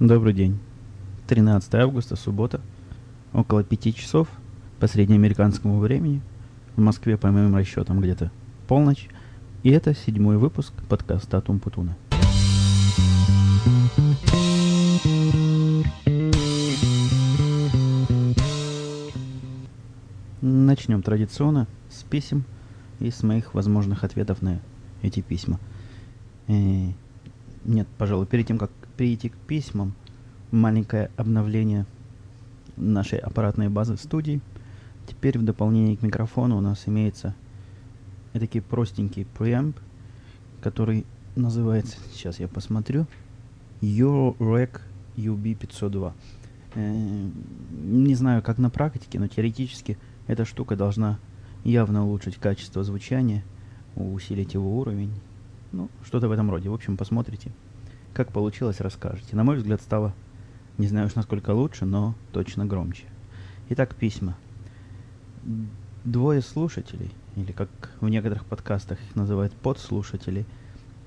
Добрый день. 13 августа, суббота, около 5 часов по среднеамериканскому времени. В Москве, по моим расчетам, где-то полночь. И это седьмой выпуск подкаста Атум Путуна. Начнем традиционно с писем и с моих возможных ответов на эти письма. Э, нет, пожалуй, перед тем, как перейти к письмам, маленькое обновление нашей аппаратной базы студии. Теперь в дополнение к микрофону у нас имеется такой простенький преамп, который называется, сейчас я посмотрю, Eurorec UB502. Э, не знаю, как на практике, но теоретически эта штука должна явно улучшить качество звучания, усилить его уровень. Ну, что-то в этом роде. В общем, посмотрите. Как получилось, расскажете. На мой взгляд, стало, не знаю уж насколько лучше, но точно громче. Итак, письма. Двое слушателей, или как в некоторых подкастах их называют подслушатели,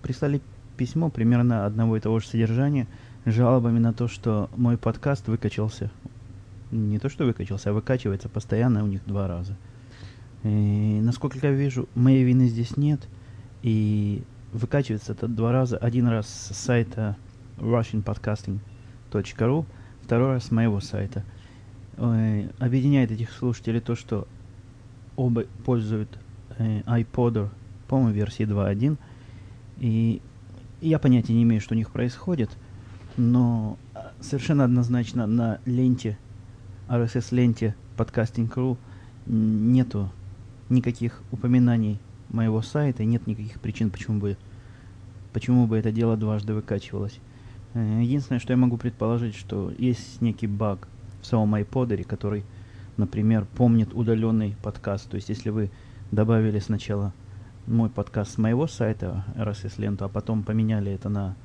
прислали письмо примерно одного и того же содержания, жалобами на то, что мой подкаст выкачался. Не то, что выкачался, а выкачивается постоянно у них два раза. И, насколько я вижу, моей вины здесь нет. И выкачивается это два раза. Один раз с сайта russianpodcasting.ru, второй раз с моего сайта. Э, объединяет этих слушателей то, что оба пользуют э, iPod, по-моему, версии 2.1. И я понятия не имею, что у них происходит, но совершенно однозначно на ленте, RSS-ленте Podcasting.ru нету никаких упоминаний моего сайта, и нет никаких причин, почему бы, почему бы это дело дважды выкачивалось. Э, единственное, что я могу предположить, что есть некий баг в самом iPod, который, например, помнит удаленный подкаст. То есть, если вы добавили сначала мой подкаст с моего сайта RSS ленту, а потом поменяли это на,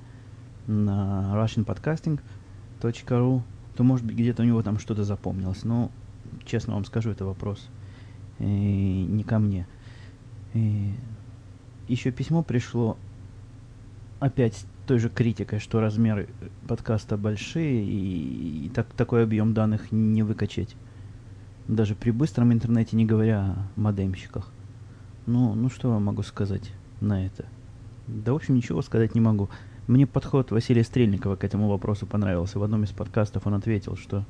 на russianpodcasting.ru, то, может быть, где-то у него там что-то запомнилось. Но, честно вам скажу, это вопрос э, не ко мне. И еще письмо пришло опять с той же критикой, что размеры подкаста большие и, и так, такой объем данных не выкачать. Даже при быстром интернете, не говоря о модемщиках. Ну, ну что я могу сказать на это? Да, в общем, ничего сказать не могу. Мне подход Василия Стрельникова к этому вопросу понравился. В одном из подкастов он ответил, что...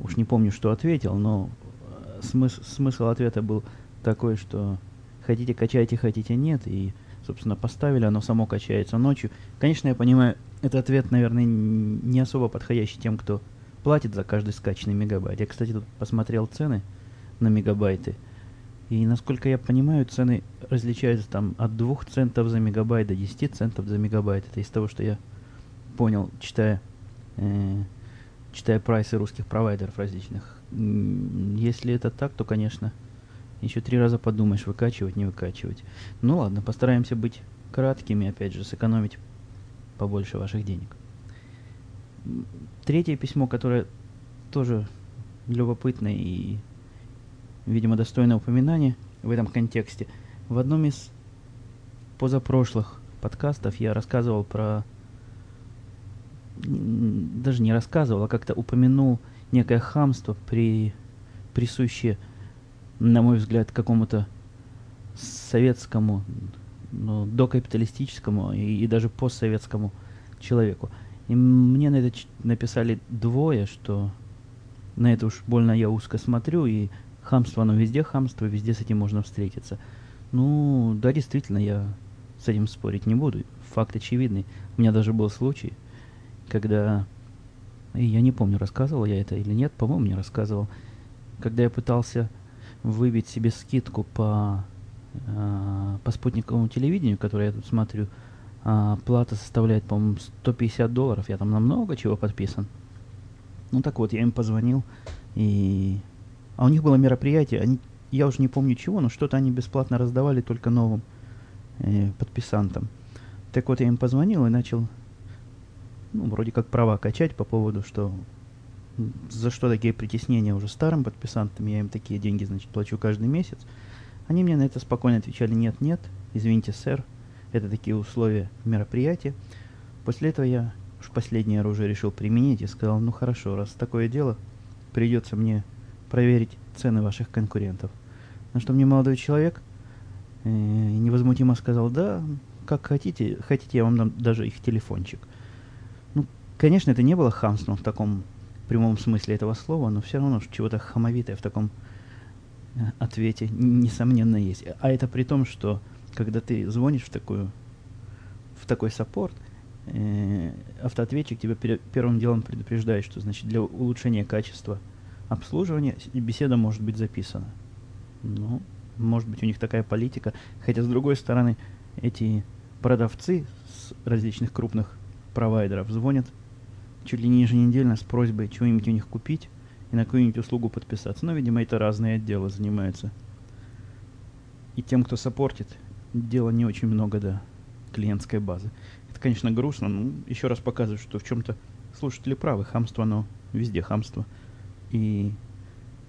Уж не помню, что ответил, но э, смысл, смысл ответа был такой, что хотите качайте, хотите нет, и, собственно, поставили, оно само качается ночью. Конечно, я понимаю, этот ответ, наверное, не особо подходящий тем, кто платит за каждый скачанный мегабайт. Я, кстати, тут посмотрел цены на мегабайты, и, насколько я понимаю, цены различаются там от 2 центов за мегабайт до 10 центов за мегабайт. Это из того, что я понял, читая, э, читая прайсы русских провайдеров различных. Если это так, то, конечно, еще три раза подумаешь, выкачивать, не выкачивать. Ну ладно, постараемся быть краткими, опять же, сэкономить побольше ваших денег. Третье письмо, которое тоже любопытное и, видимо, достойное упоминания в этом контексте. В одном из позапрошлых подкастов я рассказывал про... Даже не рассказывал, а как-то упомянул некое хамство, при, присущее на мой взгляд, какому-то советскому, ну, докапиталистическому и, и даже постсоветскому человеку. И мне на это написали двое, что на это уж больно я узко смотрю, и хамство, оно везде хамство, везде с этим можно встретиться. Ну, да, действительно, я с этим спорить не буду. Факт очевидный. У меня даже был случай, когда... И я не помню, рассказывал я это или нет, по-моему, не рассказывал. Когда я пытался выбить себе скидку по, э, по спутниковому телевидению, которое я тут смотрю, а плата составляет, по-моему, 150 долларов. Я там на много чего подписан. Ну так вот, я им позвонил, и... А у них было мероприятие, они, я уже не помню чего, но что-то они бесплатно раздавали только новым э, подписантам. Так вот, я им позвонил и начал, ну, вроде как права качать по поводу, что за что такие притеснения уже старым подписантам, я им такие деньги, значит, плачу каждый месяц. Они мне на это спокойно отвечали, нет, нет, извините, сэр, это такие условия мероприятия. После этого я уж последнее оружие решил применить и сказал, ну хорошо, раз такое дело, придется мне проверить цены ваших конкурентов. На что мне молодой человек э, невозмутимо сказал, да, как хотите, хотите, я вам дам даже их телефончик. Ну, конечно, это не было хамством в таком прямом смысле этого слова, но все равно чего-то хамовитое в таком э, ответе, несомненно, есть. А это при том, что когда ты звонишь в такую в такой саппорт, э, автоответчик тебя первым делом предупреждает, что значит для улучшения качества обслуживания беседа может быть записана. Ну, может быть у них такая политика. Хотя с другой стороны, эти продавцы с различных крупных провайдеров звонят чуть ли не еженедельно с просьбой чего-нибудь у них купить и на какую-нибудь услугу подписаться. Но, видимо, это разные отделы занимаются. И тем, кто саппортит, дела не очень много до клиентской базы. Это, конечно, грустно, но еще раз показывает, что в чем-то слушатели правы. Хамство, оно везде хамство. И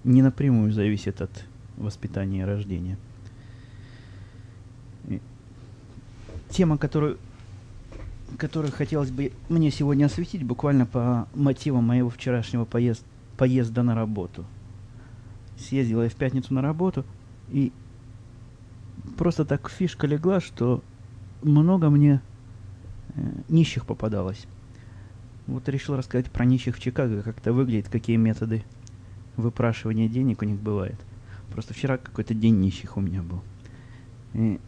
не напрямую зависит от воспитания и рождения. Тема, которую, которую хотелось бы мне сегодня осветить, буквально по мотивам моего вчерашнего поезд, поезда на работу. Съездила я в пятницу на работу, и просто так фишка легла, что много мне э, нищих попадалось. Вот решил рассказать про нищих в Чикаго, как это выглядит, какие методы выпрашивания денег у них бывает. Просто вчера какой-то день нищих у меня был. И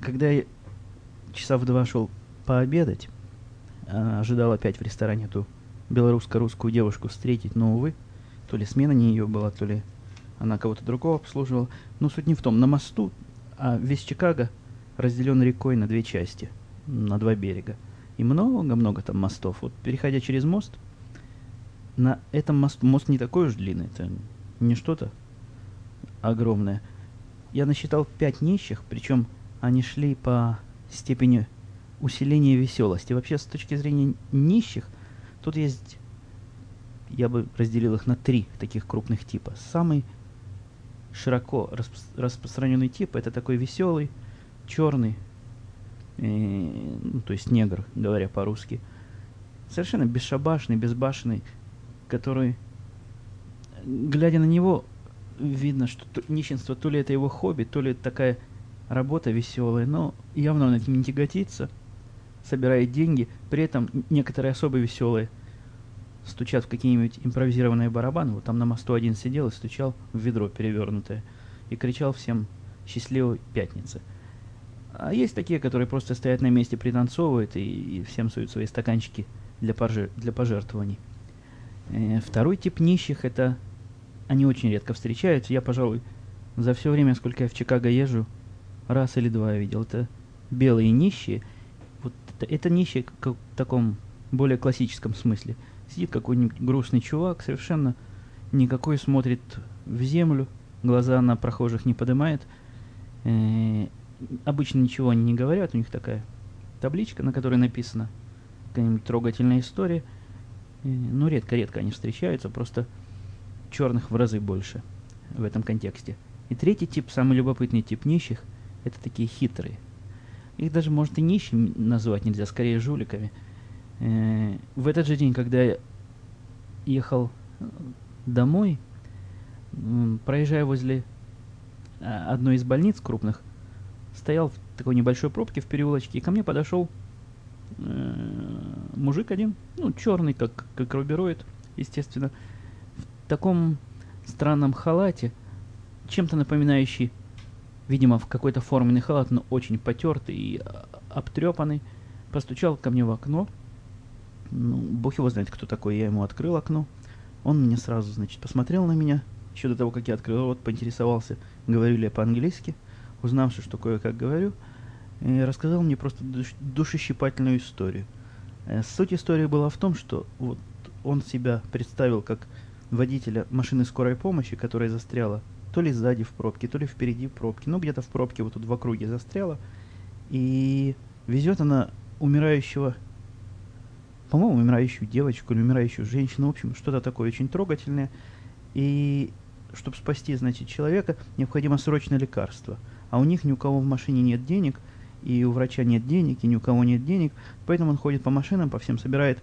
когда я часа в два шел пообедать, а ожидал опять в ресторане эту белорусско-русскую девушку встретить, но, увы, то ли смена не ее была, то ли она кого-то другого обслуживала. Но суть не в том. На мосту, а весь Чикаго разделен рекой на две части, на два берега. И много-много там мостов. Вот переходя через мост, на этом мосту, мост не такой уж длинный, это не что-то огромное. Я насчитал пять нищих, причем они шли по степени усиления веселости. Вообще, с точки зрения нищих, тут есть, я бы разделил их на три таких крупных типа. Самый широко расп распространенный тип это такой веселый, черный, э, ну, то есть негр, говоря по-русски, совершенно бесшабашный, безбашенный, который, глядя на него, видно, что то, нищенство то ли это его хобби, то ли это такая работа веселая, но явно он этим не тяготится, собирает деньги, при этом некоторые особо веселые стучат в какие-нибудь импровизированные барабаны. Вот там на мосту один сидел и стучал в ведро перевернутое и кричал всем «Счастливой пятницы!». А есть такие, которые просто стоят на месте, пританцовывают и, и всем суют свои стаканчики для, пожер... для пожертвований. Э, второй тип нищих это они очень редко встречаются. Я, пожалуй, за все время, сколько я в Чикаго езжу, раз или два я видел. Это белые нищие. Это, нищие как в таком более классическом смысле. Сидит какой-нибудь грустный чувак, совершенно никакой смотрит в землю, глаза на прохожих не поднимает. Э, обычно ничего они не говорят, у них такая табличка, на которой написано какая-нибудь трогательная история. Э, ну, редко-редко они встречаются, просто черных в разы больше в этом контексте. И третий тип, самый любопытный тип нищих, это такие хитрые. Их даже, может, и нищими назвать нельзя, скорее жуликами. Э, в этот же день, когда я ехал э, домой, проезжая возле одной из больниц крупных, стоял в такой небольшой пробке в переулочке, и ко мне подошел э, мужик один, ну, черный, как, как рубероид, естественно, в таком странном халате, чем-то напоминающий, видимо, в какой-то форменный халат, но очень потертый и а, обтрепанный, постучал ко мне в окно. Ну, бог его знает, кто такой, я ему открыл окно. Он мне сразу, значит, посмотрел на меня, еще до того, как я открыл рот, поинтересовался, говорю ли я по-английски узнавши, что кое-как говорю, и рассказал мне просто душ душещипательную историю. Э, суть истории была в том, что вот он себя представил как водителя машины скорой помощи, которая застряла то ли сзади в пробке, то ли впереди в пробке, ну где-то в пробке вот тут в округе застряла, и везет она умирающего, по-моему, умирающую девочку или умирающую женщину, в общем, что-то такое очень трогательное, и чтобы спасти, значит, человека, необходимо срочное лекарство – а у них ни у кого в машине нет денег, и у врача нет денег, и ни у кого нет денег, поэтому он ходит по машинам, по всем собирает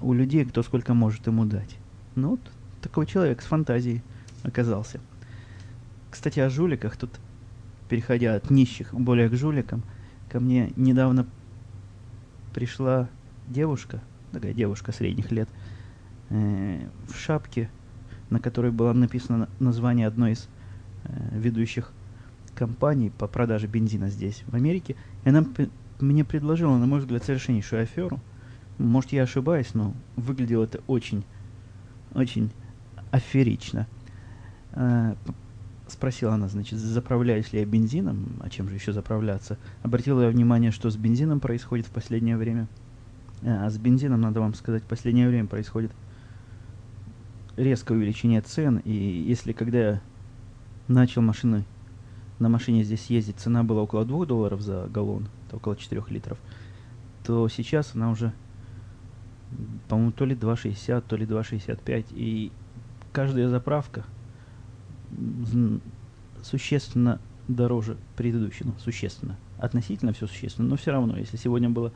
у людей, кто сколько может ему дать. Ну вот такой человек с фантазией оказался. Кстати, о жуликах тут, переходя от нищих более к жуликам, ко мне недавно пришла девушка, такая девушка средних лет, э, в шапке, на которой было написано название одной из э, ведущих компаний по продаже бензина здесь, в Америке. И она мне предложила, на мой взгляд, совершеннейшую аферу. Может, я ошибаюсь, но выглядело это очень, очень аферично. Э, спросила она, значит, заправляюсь ли я бензином, а чем же еще заправляться. Обратила я внимание, что с бензином происходит в последнее время. А с бензином, надо вам сказать, в последнее время происходит резкое увеличение цен. И если когда я начал машины, на машине здесь ездить, цена была около 2 долларов за галлон, это около 4 литров, то сейчас она уже, по-моему, то ли 2,60, то ли 2,65. И каждая заправка – существенно дороже предыдущей, ну, существенно, относительно все существенно, но все равно, если сегодня было,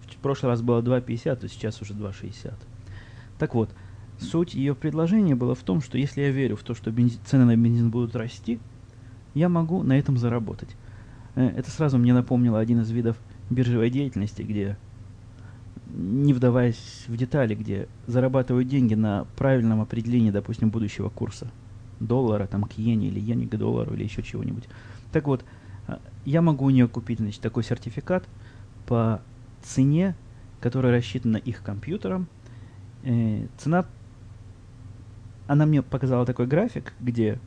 в прошлый раз было 2,50, то сейчас уже 2,60. Так вот, суть ее предложения была в том, что если я верю в то, что бензин, цены на бензин будут расти, я могу на этом заработать. Э, это сразу мне напомнило один из видов биржевой деятельности, где, не вдаваясь в детали, где зарабатывают деньги на правильном определении, допустим, будущего курса доллара, там, к иене или иене к доллару или еще чего-нибудь. Так вот, а, я могу у нее купить, значит, такой сертификат по цене, которая рассчитана их компьютером. Э, цена, она мне показала такой график, где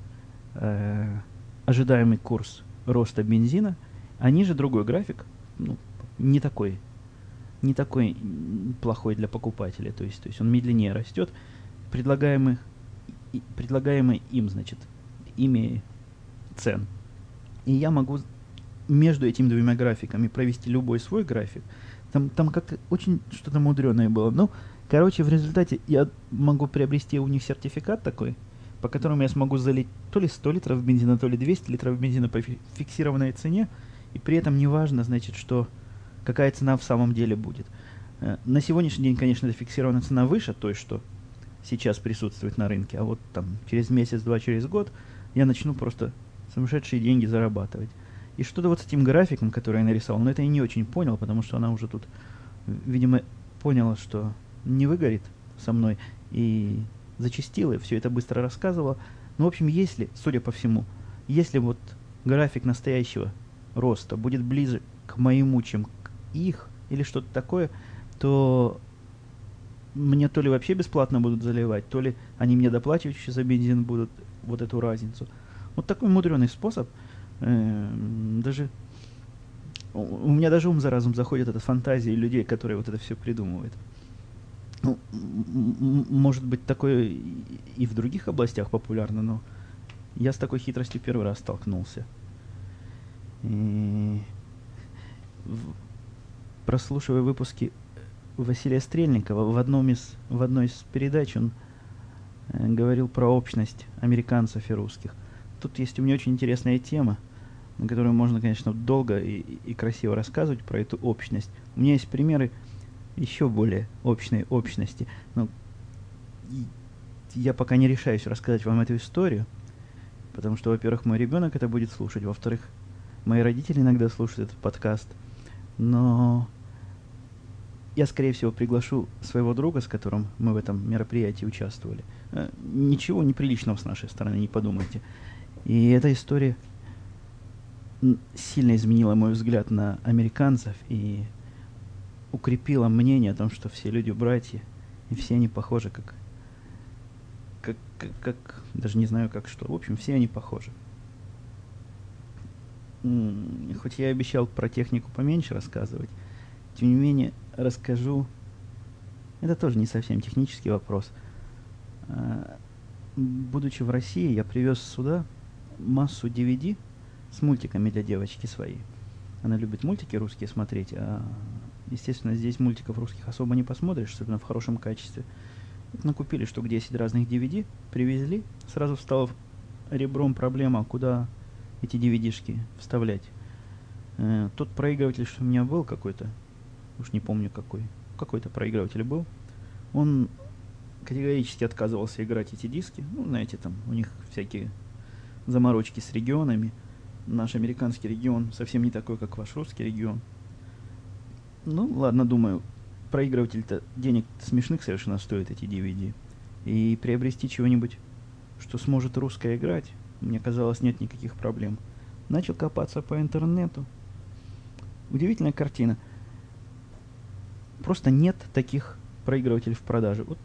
э, ожидаемый курс роста бензина, а ниже другой график, ну, не такой, не такой плохой для покупателя, то есть, то есть он медленнее растет, предлагаемых предлагаемые им, значит, ими цен. И я могу между этими двумя графиками провести любой свой график. Там, там как-то очень что-то мудреное было. Ну, короче, в результате я могу приобрести у них сертификат такой, по которому я смогу залить то ли 100 литров бензина, то ли 200 литров бензина по фиксированной цене, и при этом не важно, значит, что какая цена в самом деле будет. Э, на сегодняшний день, конечно, эта фиксированная цена выше той, что сейчас присутствует на рынке, а вот там через месяц, два, через год я начну просто сумасшедшие деньги зарабатывать. И что-то вот с этим графиком, который я нарисовал, но это я не очень понял, потому что она уже тут, видимо, поняла, что не выгорит со мной, и зачастила, и все это быстро рассказывала. Ну, в общем, если, судя по всему, если вот график настоящего роста будет ближе к моему, чем их, или что-то такое, то мне то ли вообще бесплатно будут заливать, то ли они мне доплачивать еще за бензин будут вот эту разницу. Вот такой мудреный способ. Э, даже у меня даже ум за разум заходит эта фантазия людей, которые вот это все придумывают. Ну, может быть, такое и в других областях популярно, но я с такой хитростью первый раз столкнулся. И прослушивая выпуски Василия Стрельникова в, одном из, в одной из передач он э, говорил про общность американцев и русских. Тут есть у меня очень интересная тема, на которую можно, конечно, долго и, и красиво рассказывать про эту общность. У меня есть примеры еще более общной общности, но я пока не решаюсь рассказать вам эту историю, потому что, во-первых, мой ребенок это будет слушать, во-вторых, мои родители иногда слушают этот подкаст, но я, скорее всего, приглашу своего друга, с которым мы в этом мероприятии участвовали. Э, ничего неприличного с нашей стороны, не подумайте. И эта история сильно изменила мой взгляд на американцев и укрепила мнение о том, что все люди братья, и все они похожи как, как, как, как даже не знаю как что. В общем, все они похожи. Хоть я обещал про технику поменьше рассказывать, тем не менее, расскажу. Это тоже не совсем технический вопрос. А, будучи в России, я привез сюда массу DVD с мультиками для девочки своей. Она любит мультики русские смотреть, а, естественно, здесь мультиков русских особо не посмотришь, особенно в хорошем качестве. Накупили штук 10 разных DVD, привезли, сразу встала ребром проблема, куда эти DVD-шки вставлять. Э, тот проигрыватель, что у меня был какой-то, уж не помню какой, какой-то проигрыватель был, он категорически отказывался играть эти диски. Ну, знаете, там у них всякие заморочки с регионами. Наш американский регион совсем не такой, как ваш русский регион. Ну, ладно, думаю, проигрыватель-то денег смешных совершенно стоит эти DVD. И приобрести чего-нибудь, что сможет русское играть, мне казалось, нет никаких проблем. Начал копаться по интернету. Удивительная картина. Просто нет таких проигрывателей в продаже. Вот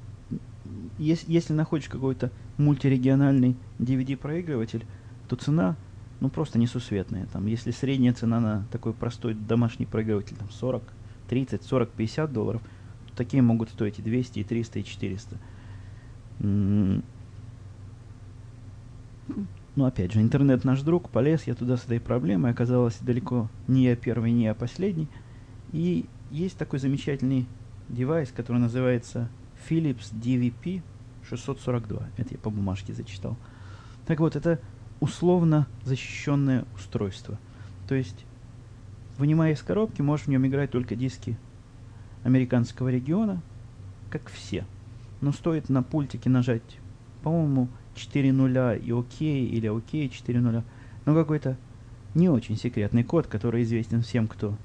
если, если находишь какой-то мультирегиональный DVD-проигрыватель, то цена, ну, просто несусветная. Там, если средняя цена на такой простой домашний проигрыватель, там, 40, 30, 40, 50 долларов, то такие могут стоить и 200, и 300, и 400. Ну, опять же, интернет наш друг, полез я туда с этой проблемой, оказалось далеко не я первый, не я последний. И есть такой замечательный девайс, который называется Philips DVP 642. Это я по бумажке зачитал. Так вот, это условно защищенное устройство. То есть, вынимая из коробки, можешь в нем играть только диски американского региона, как все. Но стоит на пультике нажать, по-моему, 4 нуля и ОК, или ОК 4 нуля. Но какой-то не очень секретный код, который известен всем, кто,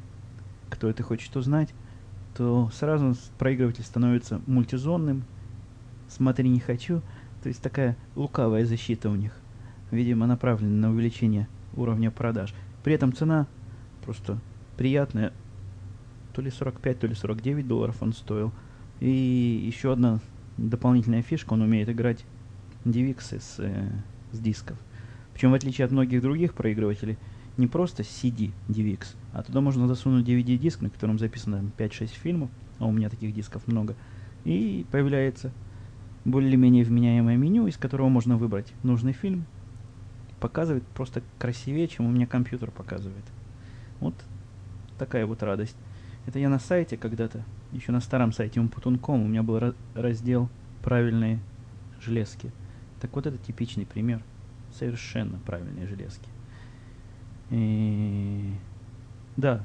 кто это хочет узнать то сразу проигрыватель становится мультизонным. Смотри, не хочу. То есть такая лукавая защита у них. Видимо, направлена на увеличение уровня продаж. При этом цена просто приятная. То ли 45, то ли 49 долларов он стоил. И еще одна дополнительная фишка, он умеет играть DivX с, э, с дисков. Причем в отличие от многих других проигрывателей, не просто CD DivX, а туда можно засунуть DVD-диск, на котором записано 5-6 фильмов, а у меня таких дисков много, и появляется более-менее вменяемое меню, из которого можно выбрать нужный фильм. Показывает просто красивее, чем у меня компьютер показывает. Вот такая вот радость. Это я на сайте когда-то, еще на старом сайте Umputum.com, у меня был раздел «Правильные железки». Так вот это типичный пример. Совершенно правильные железки. И... Да,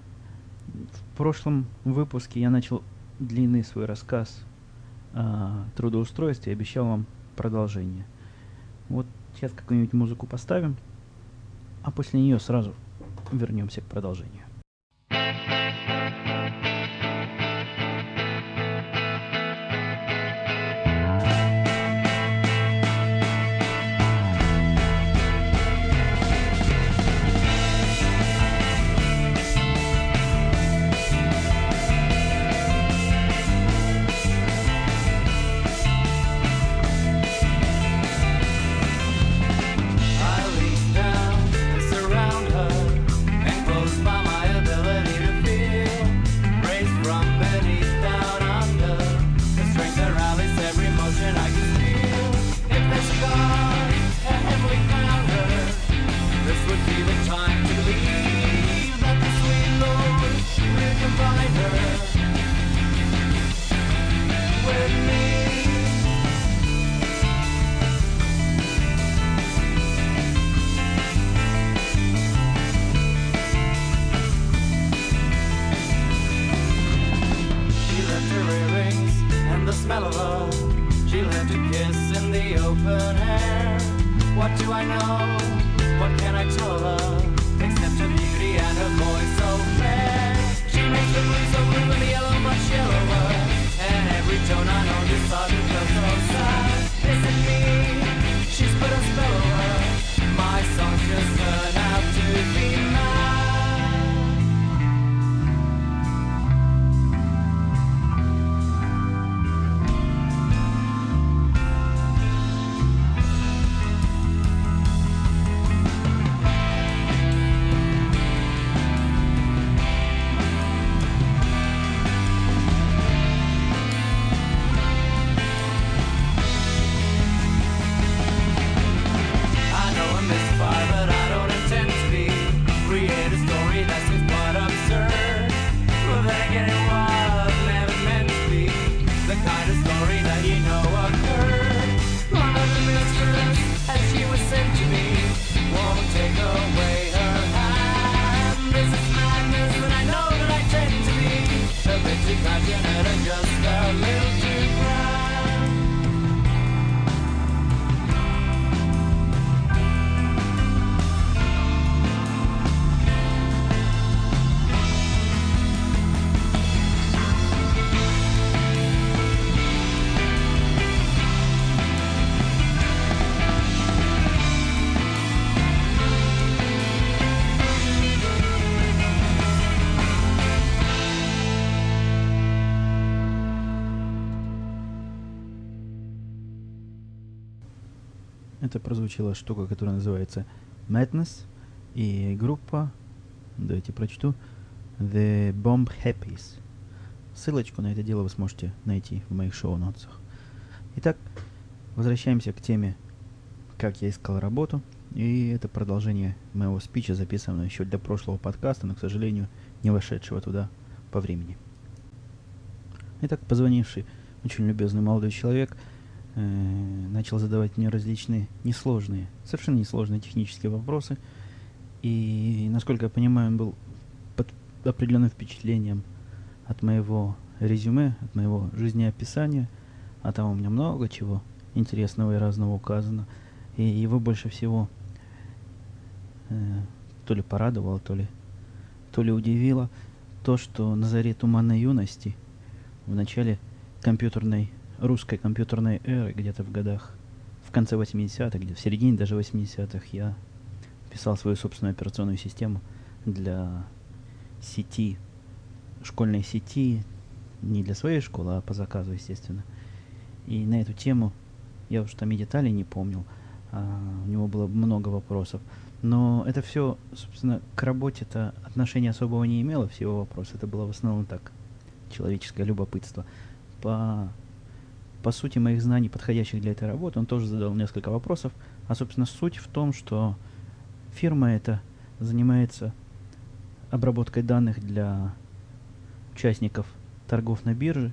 в прошлом выпуске я начал длинный свой рассказ о трудоустройстве и обещал вам продолжение. Вот сейчас какую-нибудь музыку поставим, а после нее сразу вернемся к продолжению. Это прозвучала штука, которая называется Madness, и группа, давайте прочту, The Bomb Happies. Ссылочку на это дело вы сможете найти в моих шоу-нотсах. Итак, возвращаемся к теме, как я искал работу. И это продолжение моего спича, записанного еще для прошлого подкаста, но, к сожалению, не вошедшего туда по времени. Итак, позвонивший очень любезный молодой человек э, начал задавать мне различные несложные, совершенно несложные технические вопросы. И, насколько я понимаю, он был под определенным впечатлением от моего резюме, от моего жизнеописания, а там у меня много чего интересного и разного указано. И его больше всего э, то ли порадовало, то ли, то ли удивило то, что на заре туманной юности, в начале компьютерной, русской компьютерной эры, где-то в годах, в конце 80-х, где в середине даже 80-х, я писал свою собственную операционную систему для сети, школьной сети, не для своей школы, а по заказу, естественно. И на эту тему я уж там и деталей не помнил, а у него было много вопросов. Но это все, собственно, к работе-то отношения особого не имело, все его вопросы. Это было в основном так, человеческое любопытство. По, по сути моих знаний, подходящих для этой работы, он тоже задал несколько вопросов. А, собственно, суть в том, что фирма эта занимается обработкой данных для участников торгов на бирже.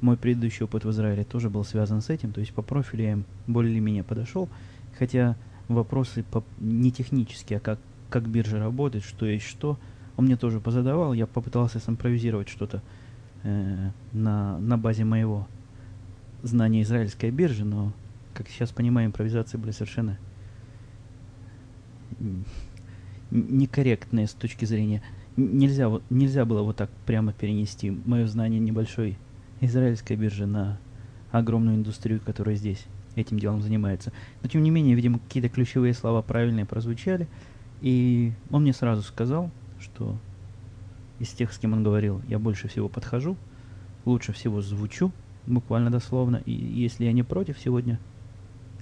Мой предыдущий опыт в Израиле тоже был связан с этим, то есть по профилю я им более или менее подошел, хотя вопросы по, не технические, а как, как биржа работает, что есть что, он мне тоже позадавал, я попытался симпровизировать что-то э, на, на базе моего знания израильской биржи, но, как сейчас понимаю, импровизации были совершенно некорректные с точки зрения... Нельзя, вот, нельзя было вот так прямо перенести мое знание небольшой израильской биржи на огромную индустрию, которая здесь этим делом занимается. Но тем не менее, видимо, какие-то ключевые слова правильные прозвучали. И он мне сразу сказал, что из тех, с кем он говорил, я больше всего подхожу, лучше всего звучу, буквально дословно. И если я не против, сегодня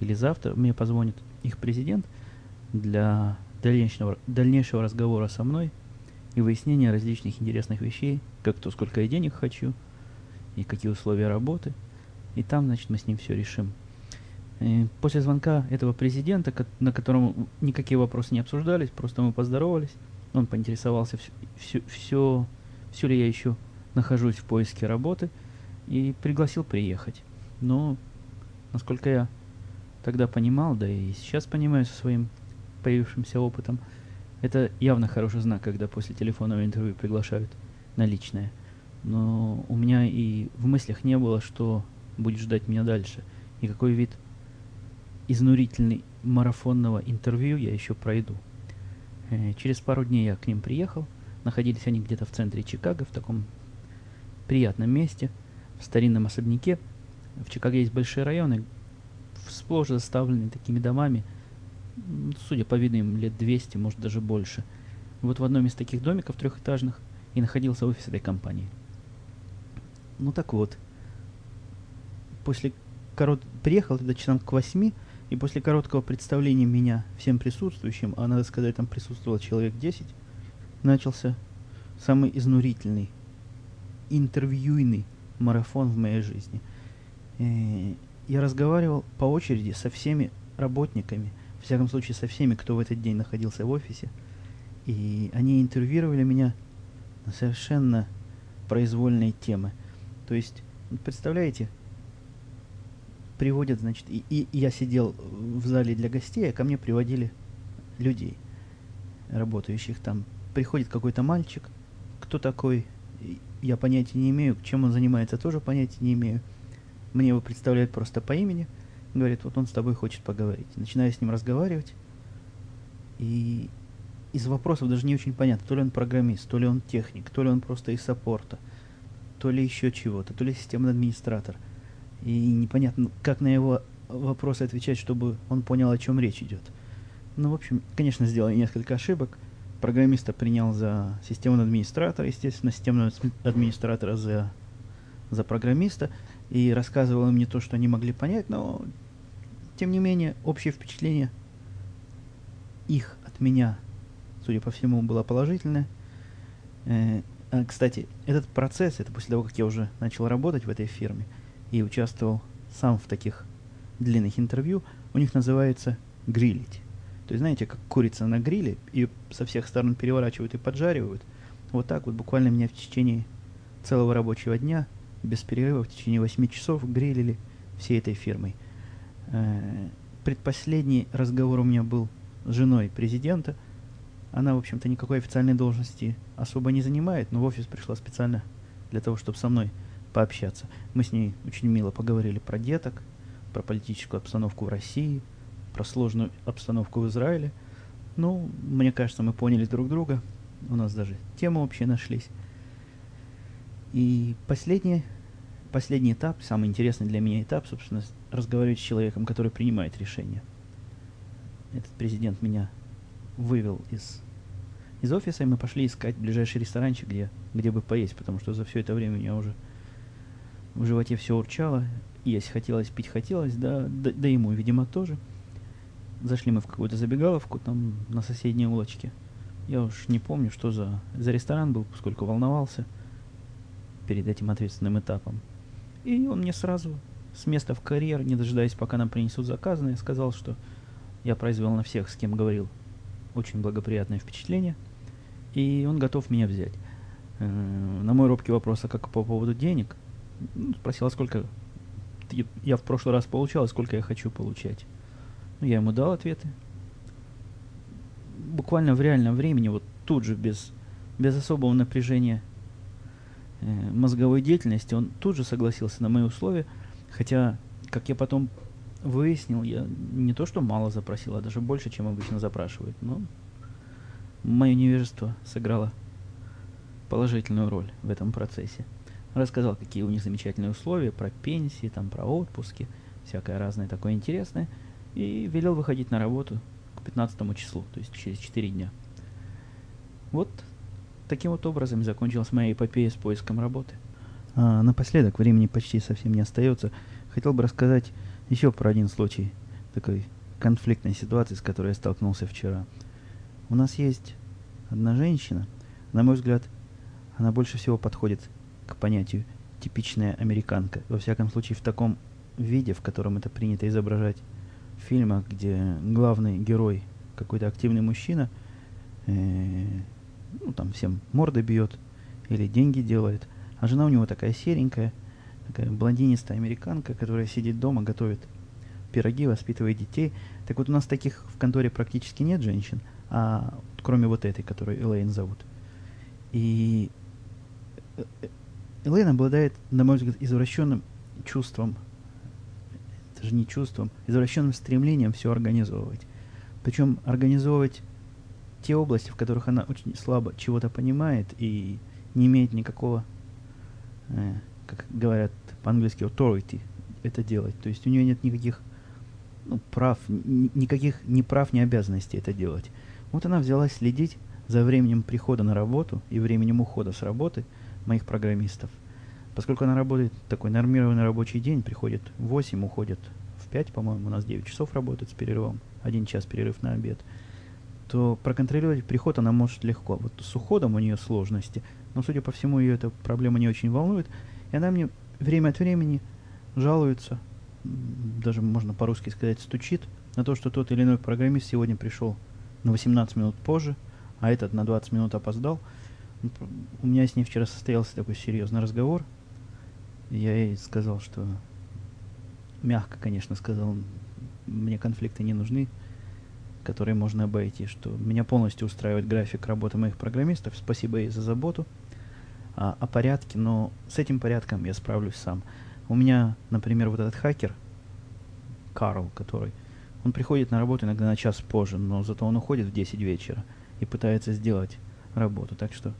или завтра мне позвонит их президент для дальнейшего, дальнейшего разговора со мной и выяснения различных интересных вещей, как то, сколько я денег хочу, и какие условия работы. И там, значит, мы с ним все решим. И после звонка этого президента, на котором никакие вопросы не обсуждались, просто мы поздоровались, он поинтересовался, все, все, все, все ли я еще нахожусь в поиске работы, и пригласил приехать. Но, насколько я тогда понимал, да и сейчас понимаю со своим появившимся опытом, это явно хороший знак, когда после телефонного интервью приглашают на личное. Но у меня и в мыслях не было, что будет ждать меня дальше, и какой вид изнурительный марафонного интервью я еще пройду. Э, через пару дней я к ним приехал. Находились они где-то в центре Чикаго, в таком приятном месте, в старинном особняке. В Чикаго есть большие районы, сплошь заставлены такими домами, судя по виду, им лет 200, может даже больше. Вот в одном из таких домиков трехэтажных и находился офис этой компании. Ну так вот, после корот... приехал туда часам к восьми, и после короткого представления меня всем присутствующим, а надо сказать, там присутствовал человек 10, начался самый изнурительный, интервьюйный марафон в моей жизни. Я разговаривал по очереди со всеми работниками, в всяком случае со всеми, кто в этот день находился в офисе. И они интервьюировали меня на совершенно произвольные темы. То есть, представляете, приводят, значит, и, и я сидел в зале для гостей, а ко мне приводили людей, работающих там. Приходит какой-то мальчик, кто такой, я понятия не имею, чем он занимается, тоже понятия не имею. Мне его представляют просто по имени, говорит, вот он с тобой хочет поговорить. Начинаю с ним разговаривать, и из вопросов даже не очень понятно, то ли он программист, то ли он техник, то ли он просто из саппорта, то ли еще чего-то, то ли системный администратор – и непонятно, как на его вопросы отвечать, чтобы он понял, о чем речь идет. Ну, в общем, конечно, сделал несколько ошибок. Программиста принял за системного администратора, естественно, системного администратора за, за программиста, и рассказывал им не то, что они могли понять, но тем не менее, общее впечатление их от меня, судя по всему, было положительное. Э, а, кстати, этот процесс, это после того, как я уже начал работать в этой фирме и участвовал сам в таких длинных интервью, у них называется грилить. То есть, знаете, как курица на гриле, и со всех сторон переворачивают и поджаривают. Вот так вот буквально меня в течение целого рабочего дня, без перерыва, в течение 8 часов грилили всей этой фирмой. Э, предпоследний разговор у меня был с женой президента. Она, в общем-то, никакой официальной должности особо не занимает, но в офис пришла специально для того, чтобы со мной пообщаться. Мы с ней очень мило поговорили про деток, про политическую обстановку в России, про сложную обстановку в Израиле. Ну, мне кажется, мы поняли друг друга. У нас даже темы общие нашлись. И последний, последний этап, самый интересный для меня этап, собственно, разговаривать с человеком, который принимает решение. Этот президент меня вывел из, из офиса, и мы пошли искать ближайший ресторанчик, где, где бы поесть, потому что за все это время у меня уже в животе все урчало, есть хотелось, пить хотелось, да, да, да ему, видимо, тоже. Зашли мы в какую-то забегаловку там на соседней улочке. Я уж не помню, что за, за ресторан был, поскольку волновался перед этим ответственным этапом. И он мне сразу с места в карьер, не дожидаясь, пока нам принесут заказанное, сказал, что я произвел на всех, с кем говорил, очень благоприятное впечатление, и он готов меня взять. Э, на мой робкий вопрос, а как по поводу денег, ну, спросил, а сколько я в прошлый раз получал, и сколько я хочу получать. Я ему дал ответы. Буквально в реальном времени, вот тут же, без, без особого напряжения э, мозговой деятельности, он тут же согласился на мои условия, хотя, как я потом выяснил, я не то что мало запросил, а даже больше, чем обычно запрашивают. Но мое невежество сыграло положительную роль в этом процессе. Рассказал, какие у них замечательные условия, про пенсии, там, про отпуски, всякое разное такое интересное. И велел выходить на работу к 15 числу, то есть через 4 дня. Вот таким вот образом закончилась моя эпопея с поиском работы. А, напоследок, времени почти совсем не остается, хотел бы рассказать еще про один случай такой конфликтной ситуации, с которой я столкнулся вчера. У нас есть одна женщина, на мой взгляд, она больше всего подходит к понятию «типичная американка». Во всяком случае, в таком виде, в котором это принято изображать фильмах, где главный герой какой-то активный мужчина, э, ну, там всем морды бьет или деньги делает, а жена у него такая серенькая, такая блондинистая американка, которая сидит дома, готовит пироги, воспитывает детей. Так вот у нас таких в конторе практически нет женщин, а кроме вот этой, которую Элейн зовут. И э, Элейн обладает, на мой взгляд, извращенным чувством, это же не чувством, извращенным стремлением все организовывать. Причем организовывать те области, в которых она очень слабо чего-то понимает и не имеет никакого, э, как говорят по-английски, authority это делать. То есть у нее нет никаких ну, прав, ни, никаких ни прав, ни обязанностей это делать. Вот она взялась следить за временем прихода на работу и временем ухода с работы – моих программистов. Поскольку она работает такой нормированный рабочий день, приходит в 8, уходит в 5, по-моему, у нас 9 часов работает с перерывом, один час перерыв на обед, то проконтролировать приход она может легко. Вот с уходом у нее сложности, но, судя по всему, ее эта проблема не очень волнует, и она мне время от времени жалуется, даже можно по-русски сказать, стучит на то, что тот или иной программист сегодня пришел на 18 минут позже, а этот на 20 минут опоздал – у меня с ней вчера состоялся такой серьезный разговор. Я ей сказал, что мягко, конечно, сказал, мне конфликты не нужны, которые можно обойти, что меня полностью устраивает график работы моих программистов. Спасибо ей за заботу а, о порядке, но с этим порядком я справлюсь сам. У меня, например, вот этот хакер, Карл, который, он приходит на работу иногда на час позже, но зато он уходит в 10 вечера и пытается сделать работу. Так что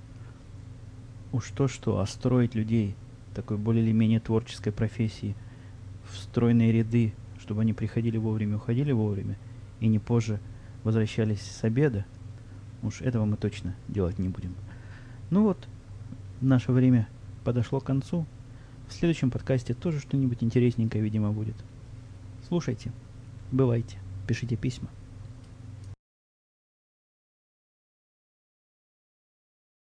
Уж то-что, а строить людей такой более или менее творческой профессии в стройные ряды, чтобы они приходили вовремя, уходили вовремя, и не позже возвращались с обеда, уж этого мы точно делать не будем. Ну вот, наше время подошло к концу. В следующем подкасте тоже что-нибудь интересненькое, видимо, будет. Слушайте. Бывайте. Пишите письма.